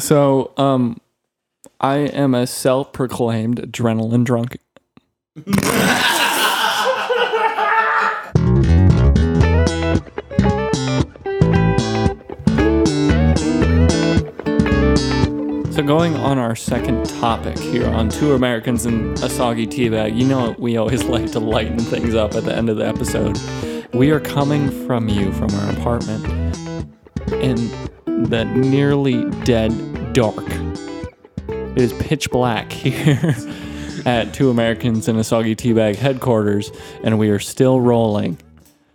So, um, I am a self-proclaimed adrenaline drunk. So, going on our second topic here on Two Americans and a Soggy Teabag, you know we always like to lighten things up at the end of the episode. We are coming from you from our apartment in the nearly dead dark. It is pitch black here at Two Americans in a Soggy Teabag headquarters, and we are still rolling.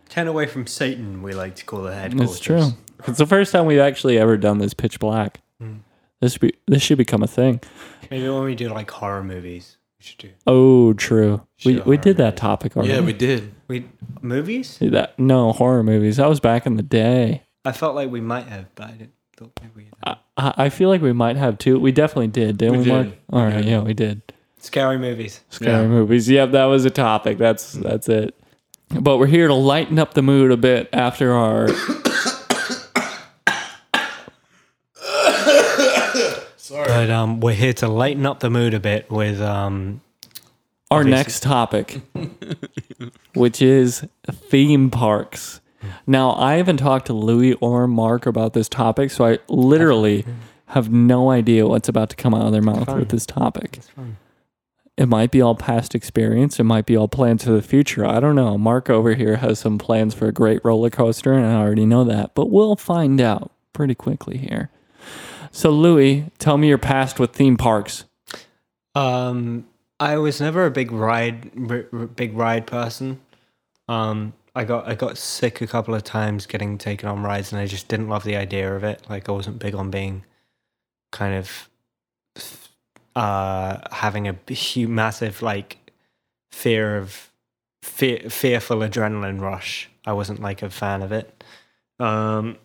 Ten away from Satan, we like to call the headquarters. It's true. It's the first time we've actually ever done this pitch black. Hmm. This should be, this should become a thing. Maybe when we do like horror movies, we should do. Oh, true. We we did that topic already. Yeah, we did. We movies? that no horror movies. That was back in the day. I felt like we might have, but I didn't thought maybe we had. I, I feel like we might have too. We definitely did, didn't we, We Mark? did. All We yeah, we did. Scary movies. Scary Yeah. movies. Yep, that was a topic. That's that's it. But we're here to lighten up the mood a bit after our Sorry. But um, we're here to lighten up the mood a bit with um, our Obviously. next topic, which is theme parks. Now, I haven't talked to Louis or Mark about this topic, so I literally have no idea what's about to come out of their mouth with this topic. It might be all past experience. It might be all plans for the future. I don't know. Mark over here has some plans for a great roller coaster, and I already know that. But we'll find out pretty quickly here. So, Louis, tell me your past with theme parks. Um, I was never a big ride, r- r- big ride person. Um, I got I got sick a couple of times getting taken on rides, and I just didn't love the idea of it. Like I wasn't big on being kind of uh having a massive like fear of fear, fearful adrenaline rush. I wasn't like a fan of it. Um,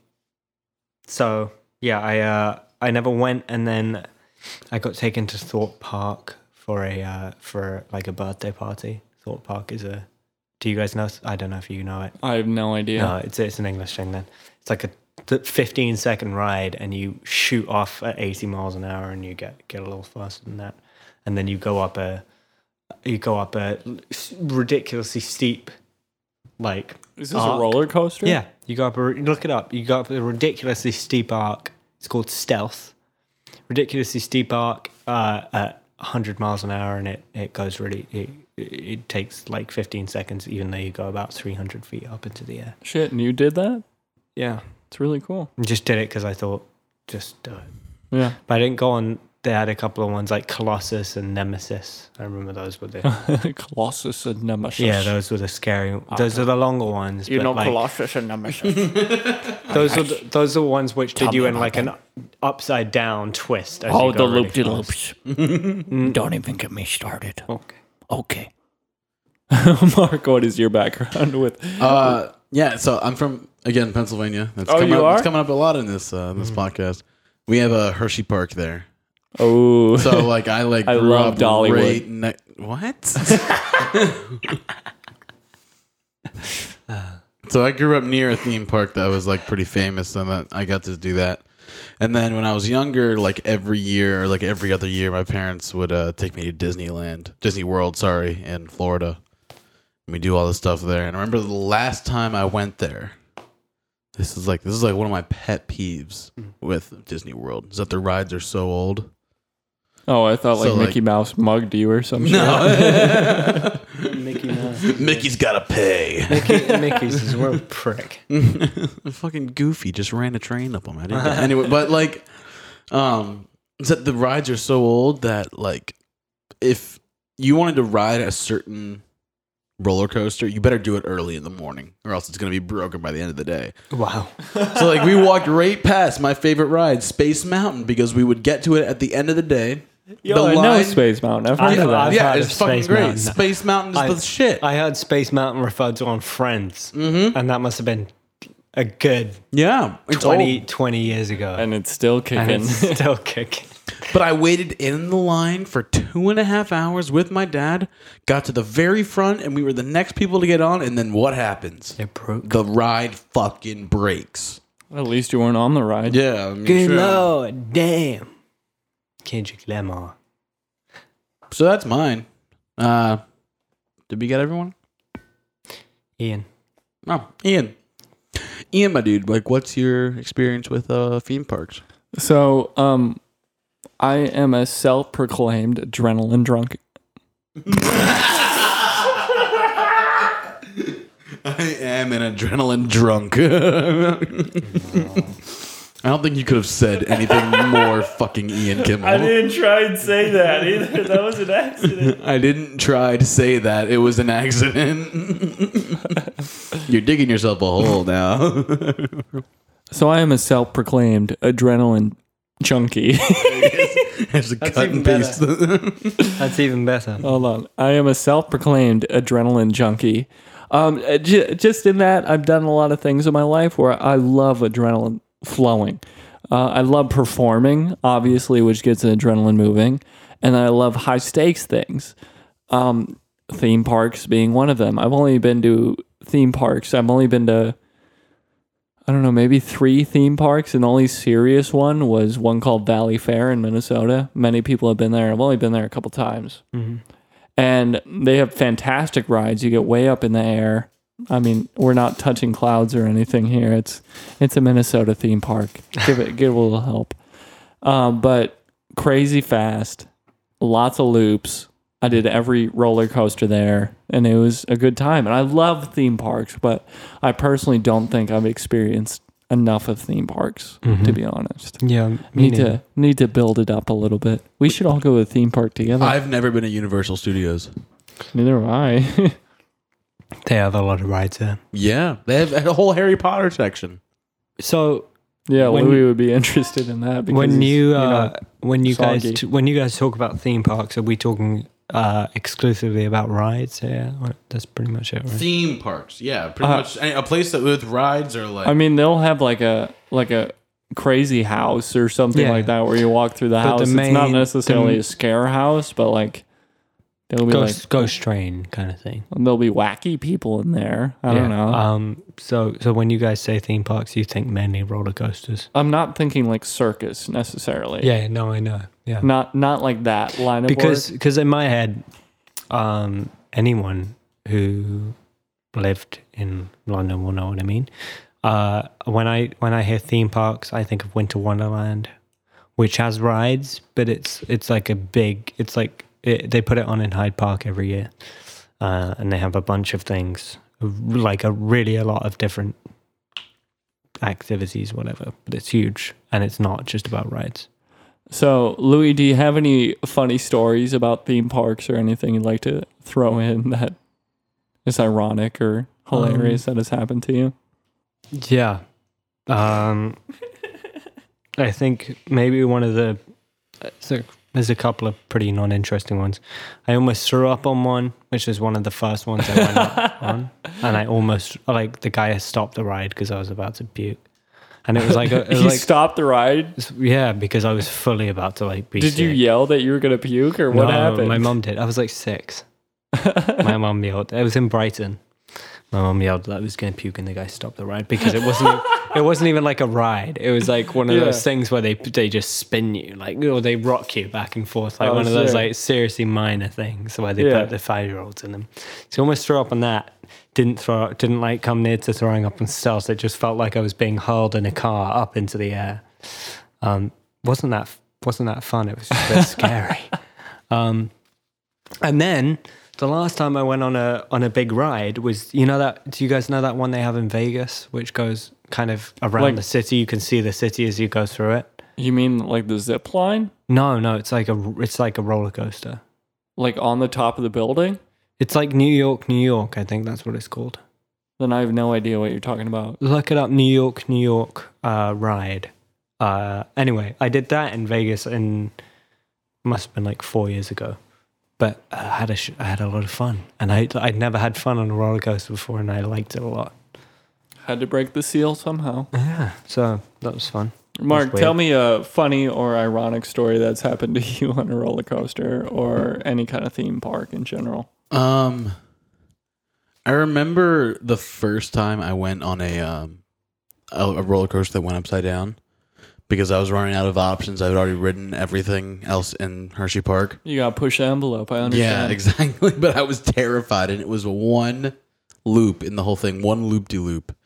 so yeah, I uh I never went, and then I got taken to Thorpe Park for a uh, for like a birthday party. Thorpe Park is a. Do you guys know? I don't know if you know it. I have no idea. No, it's it's an English thing. Then it's like a 15 second ride, and you shoot off at 80 miles an hour, and you get get a little faster than that, and then you go up a you go up a ridiculously steep like Is this arc. a roller coaster? yeah, you go up a look it up. You go up a ridiculously steep arc. It's called Stealth. Ridiculously steep arc uh, at 100 miles an hour, and it, it goes really. It, it takes like 15 seconds, even though you go about 300 feet up into the air. Shit, and you did that? Yeah, It's really cool. I just did it because I thought just do it. Yeah. But I didn't go on. They had a couple of ones like Colossus and Nemesis. I remember those were the Colossus and Nemesis. yeah, those were the scary. Ah, those are the longer ones. You but, know like, Colossus and Nemesis. Those are the, those are the ones which Tell did you in about like an upside down twist. oh, the go loop de loops. Don't even get me started. Okay. Okay. Mark, what is your background with? Uh, yeah. So I'm from again Pennsylvania. That's Oh, coming you up, are? It's coming up a lot in this uh, this podcast. We have a Hershey Park there. Oh, So like I like I grew love up Dollywood. right ne- what? so I grew up near a theme park that was like pretty famous, and I got to do that. And then when I was younger, like every year or like every other year, my parents would uh, take me to Disneyland, Disney World, sorry, in Florida. And we do all this stuff there. And I remember the last time I went there. This is like this is like one of my pet peeves with Disney World is that the rides are so old. oh, I thought like So, like- Mickey Mouse mugged you or something. No. Mickey's gotta pay. Mickey, Mickey's is a real prick. fucking goofy just ran a train up him. I didn't anyway, but like, um, is that the rides are so old that like, if you wanted to ride a certain roller coaster, you better do it early in the morning, or else it's gonna be broken by the end of the day. Wow. So like, we walked right past my favorite ride, Space Mountain, because we would get to it at the end of the day. Yo, The I know line- Space Mountain. I've heard know, of that. I've yeah, heard it's of fucking Space great. Mountain. Space Mountain is I- the shit. I heard Space Mountain referred to on Friends, mm-hmm. and that must have been a good Yeah, it's 20, 20 years ago. and it's still And kicking. it's still kicking. But I waited in the line for two and a half hours with my dad, got to the very front, and we were the next people to get on. And then what happens? It broke. The ride fucking breaks. At least you weren't on the ride. Yeah. I mean, Good sure. lord, damn. Kendrick Lamar. So that's mine. Uh, did we get everyone? Ian. Oh, Ian. Ian, my dude, like, what's your experience with uh, theme parks? So, um, I am a self-proclaimed adrenaline drunk. I am an adrenaline drunk. I don't think you could have said anything more fucking Ian Kimmel. I didn't try and say that either. That was an accident. I didn't try to say that. It was an accident. You're digging yourself a hole now. So I am a self-proclaimed adrenaline junkie. It's a cut even and paste. That's even better. Hold on. I am a self-proclaimed adrenaline junkie. Um, uh, j- just in that, I've done a lot of things in my life where I love adrenaline flowing. Uh, I love performing, obviously, which gets the adrenaline moving, and I love high stakes things. Um, theme parks being one of them. I've only been to theme parks. I've only been to, I don't know, maybe three theme parks, and the only serious one was one called Valley Fair in Minnesota. Many people have been there. I've only been there a couple times and they have fantastic rides. You get way up in the air. I mean, we're not touching clouds or anything here. It's it's a Minnesota theme park. Give it give it a little help. Um, but crazy fast, lots of loops. I did every roller coaster there, and it was a good time. And I love theme parks, but I personally don't think I've experienced enough of theme parks to be honest. Yeah, me Need neither. to need to build it up a little bit. We should all go to a theme park together. I've never been at Universal Studios. Neither have I. They have a lot of rides there. Yeah, they have a whole Harry Potter section. So Yeah, When- Louis would be interested in that because when he's, you, know, uh, when you guys t- when you guys talk about theme parks, are we talking uh, exclusively about rides? Yeah, that's pretty much it, right? Theme parks, yeah, pretty Uh, much a place that with rides or like. I mean, they'll have like a like a crazy house or something Yeah. like that where you walk through the But house. the it's not necessarily the- a scare house, but like there'll be Ghost, ghost train kind of thing. like there'll be wacky people in there. I don't know. Um. So so when you guys say theme parks, you think mainly roller coasters? I'm not thinking like circus necessarily. Yeah. No, I know. Yeah. Not not like that line of because because in my head, um, anyone who lived in London will know what I mean. Uh, when I when I hear theme parks, I think of Winter Wonderland, which has rides, but it's it's like a big. It's like it, they put it on in Hyde Park every year, uh, and they have a bunch of things, like a really a lot of different activities, whatever. But it's huge, and it's not just about rides. So, Louis, do you have any funny stories about theme parks or anything you'd like to throw in that is ironic or hilarious Um, that has happened to you? Yeah. Um, I think maybe one of the so there's a couple of pretty non-interesting ones. I almost threw up on one, which was one of the first ones I went up on, and I almost like the guy stopped the ride because I was about to puke, and it was like a, it was you like stopped the ride. yeah because I was fully about to like be. Did you yell that you were gonna puke or what No, happened? My mom did. I was like six. my mom yelled. It was in Brighton. My mom yelled that I was going to puke, and the guy stopped the ride because it wasn't. It wasn't even like a ride. It was like one of Yeah. those things where they they just spin you, like or they rock you back and forth, like Oh, one of those like seriously minor things where they Yeah. put the five year olds in them. So almost threw up on that. Didn't throw. Didn't like come near to throwing up on stealth. It just felt like I was being hurled in a car up into the air. Um, wasn't that wasn't that fun? It was just a bit scary. Um, and then the last time I went on a on a big ride was you know that do you guys know that one they have in Vegas, which goes kind of around Like- the city. You can see the city as you go through it. you mean like the zip line, No, no, it's like a it's like a roller coaster. like on the top of the building? It's like New York, New York. I think that's what it's called. Then I have no idea what you're talking about. Look it up, New York, New York uh, ride. Uh, anyway, I did that in Vegas in must have been like four years ago, but I had a sh- I had a lot of fun, and I I'd never had fun on a roller coaster before, and I liked it a lot. Had to break the seal somehow. Yeah, so that was fun. Mark, weird. tell me a funny or ironic story that's happened to you on a roller coaster or any kind of theme park in general. Um, I remember the first time I went on a um a, a roller coaster that went upside down because I was running out of options. I had already ridden everything else in Hershey Park. You got to push the envelope. I understand. Yeah, exactly. But I was terrified, and it was one loop in the whole thing, one loop de loop.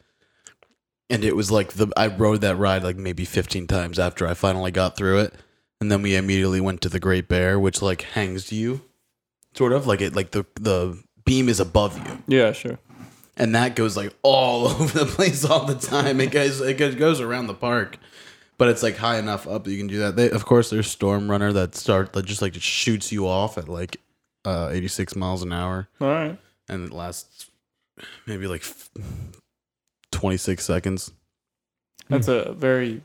And it was like the I rode that ride like maybe 15 times after I finally got through it. And then we immediately went to the Great Bear, which like hangs you, sort of like it like the the beam is above you, Yeah, sure. and that goes like all over the place all the time. It goes it goes- goes around the park, but it's like high enough up that you can do that. They, of course, there's Storm Runner that start that just like just shoots you off at like uh, 86 miles an hour, All right. and it lasts maybe like 26 seconds. That's a very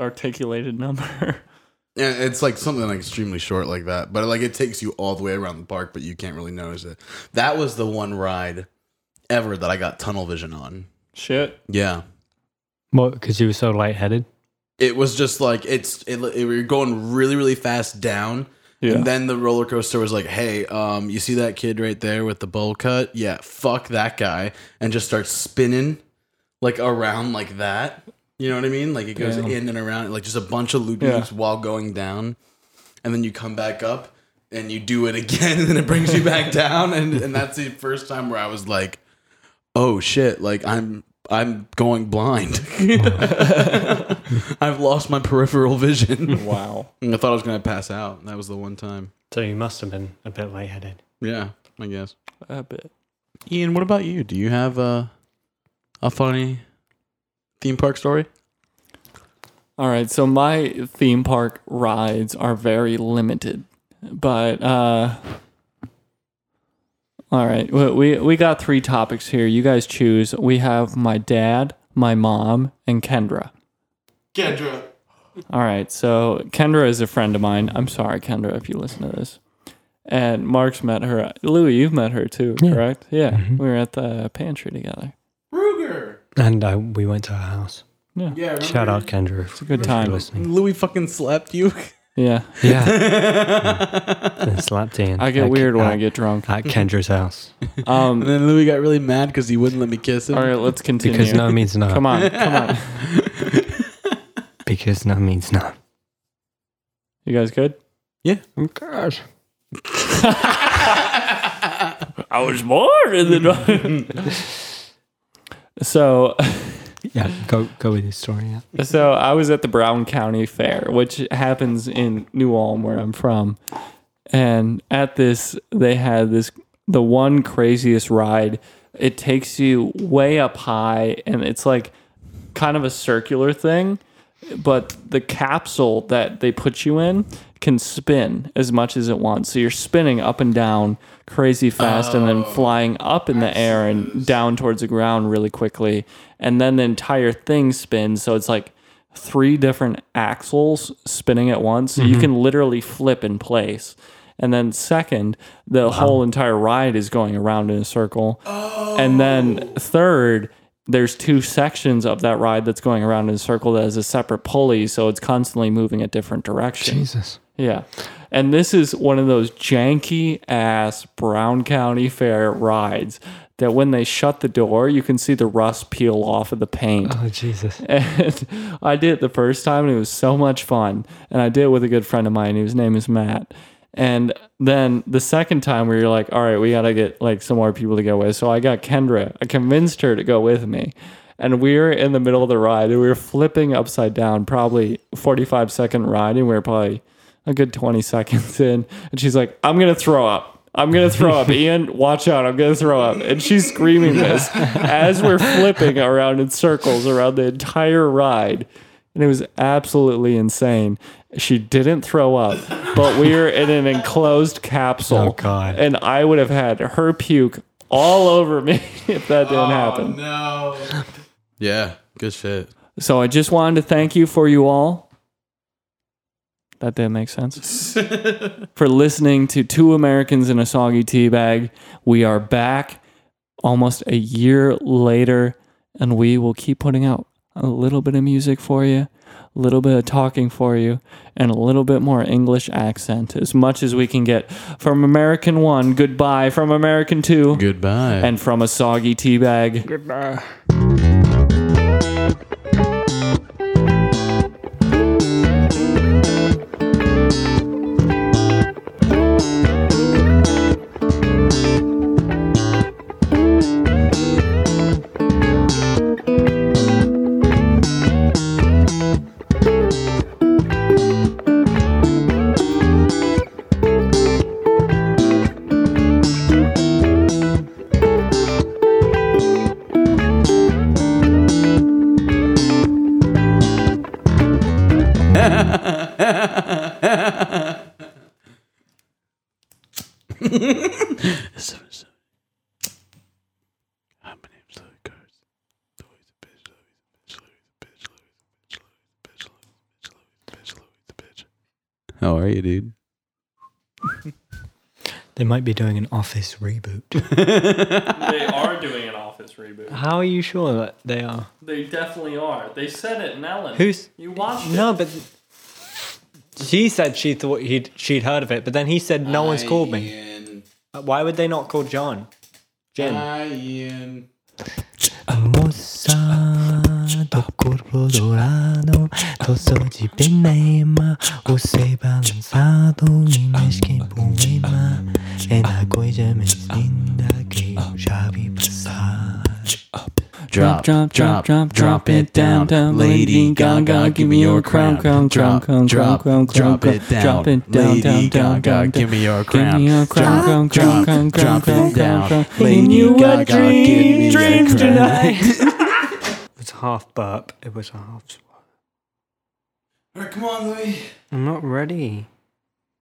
articulated number. Yeah, it's like something like extremely short like that, but like it takes you all the way around the park, but you can't really notice it. That was the one ride ever that I got tunnel vision on. Shit. Yeah. What? Because you were so lightheaded. It was just like it's it, it, we were going really really fast down, Yeah. and then the roller coaster was like, "Hey, um, you see that kid right there with the bowl cut? Yeah, fuck that guy," and just starts spinning like around like that. You know what I mean? Like it goes Damn. in and around, like just a bunch of loop Yeah. loops while going down, and then you come back up and you do it again, and then it brings you back down, and and that's the first time where I was like, "Oh shit!" Like I'm I'm going blind. I've lost my peripheral vision. wow. I thought I was gonna pass out. That was the one time. So you must have been a bit lightheaded. Yeah, I guess. A bit. Ian, what about you? Do you have a a funny theme park story? All right, so my theme park rides are very limited, but uh, all right, we we we got three topics here. You guys choose. We have my dad, my mom, and Kendra. Kendra. All right, so Kendra is a friend of mine. I'm sorry, Kendra, if you listen to this. And Mark's met her. Louis, you've met her too, Yeah. correct? Yeah, Mhm. we were at the pantry together. Ruger. And uh, we went to her house. Yeah, Yeah. Shout out Kendra. it's a good time. listening. Louis fucking slapped you. Yeah, Yeah, and slapped Ian. I get at- weird when at, I get drunk. at Kendra's house Um, and then Louis got really mad because he wouldn't let me kiss him. all right, let's continue. because no means no. Come on, come on. Because no means no. You guys good? Oh gosh. I was born in the. dark. so, Yeah, go go with your story. Yeah. so I was at the Brown County Fair, which happens in New Ulm, where I'm from, and at this they had this the one craziest ride. It takes you way up high, and it's like kind of a circular thing, but the capsule that they put you in can spin as much as it wants. So you're spinning up and down crazy fast and then oh. flying up in the air and down towards the ground really quickly. And then the entire thing spins. So it's like three different axles spinning at once. So you mm-hmm. can literally flip in place. And then second, the whole entire ride is going around in a circle. And then oh. third, there's two sections of that ride that's going around in a circle that has a separate pulley, so it's constantly moving a different direction. Jesus. Yeah. And this is one of those janky ass Brown County Fair rides that when they shut the door, you can see the rust peel off of the paint. Oh Jesus. And I did it the first time and it was so much fun. And I did it with a good friend of mine whose name is Matt. And then the second time we were like, all right, we got to get like some more people to go with. So I got Kendra. I convinced her to go with me. And we were in the middle of the ride and we were flipping upside down, probably 45 second ride. And we were probably a good 20 seconds in. And she's like, I'm going to throw up. I'm going to throw up. Ian, watch out. I'm going to throw up. And she's screaming this as we're flipping around in circles around the entire ride. And it was absolutely insane. She didn't throw up, but we were in an enclosed capsule. Oh, God. And I would have had her puke all over me if that didn't oh, happen. no. Yeah, good shit. So I just wanted to thank you for you all. That didn't make sense. for listening to Two Americans in a Soggy Tea Bag. We are back almost a year later, and we will keep putting out a little bit of music for you, a little bit of talking for you, and a little bit more English accent as much as we can get. From American 1, goodbye. From American 2, Goodbye. and from a soggy tea bag. Goodbye. How are you, dude? They might be doing an Office reboot. they are doing an Office reboot. How are you sure that they are? They definitely are. They said it in Ellen. Who's You watched no? But she said she thought he'd she'd heard of it, but then he said no one's called me. Uh, Why would they not call John? Jim. Ian. Do corpo dourado, torso de Benema, o sei balançado e mexe que poema, é na coisa mais linda que eu já vi passar. Drop, drop, drop, drop, drop it down, Lady Gaga, give me your crown, crown, drop, crown, drop, crown, drop it down, Lady Gaga, give me your crown, drop, drop, drop it down, Lady Gaga, give me your crown. It was a half burp. It was a half swallow. Alright, come on, Louis. I'm not ready.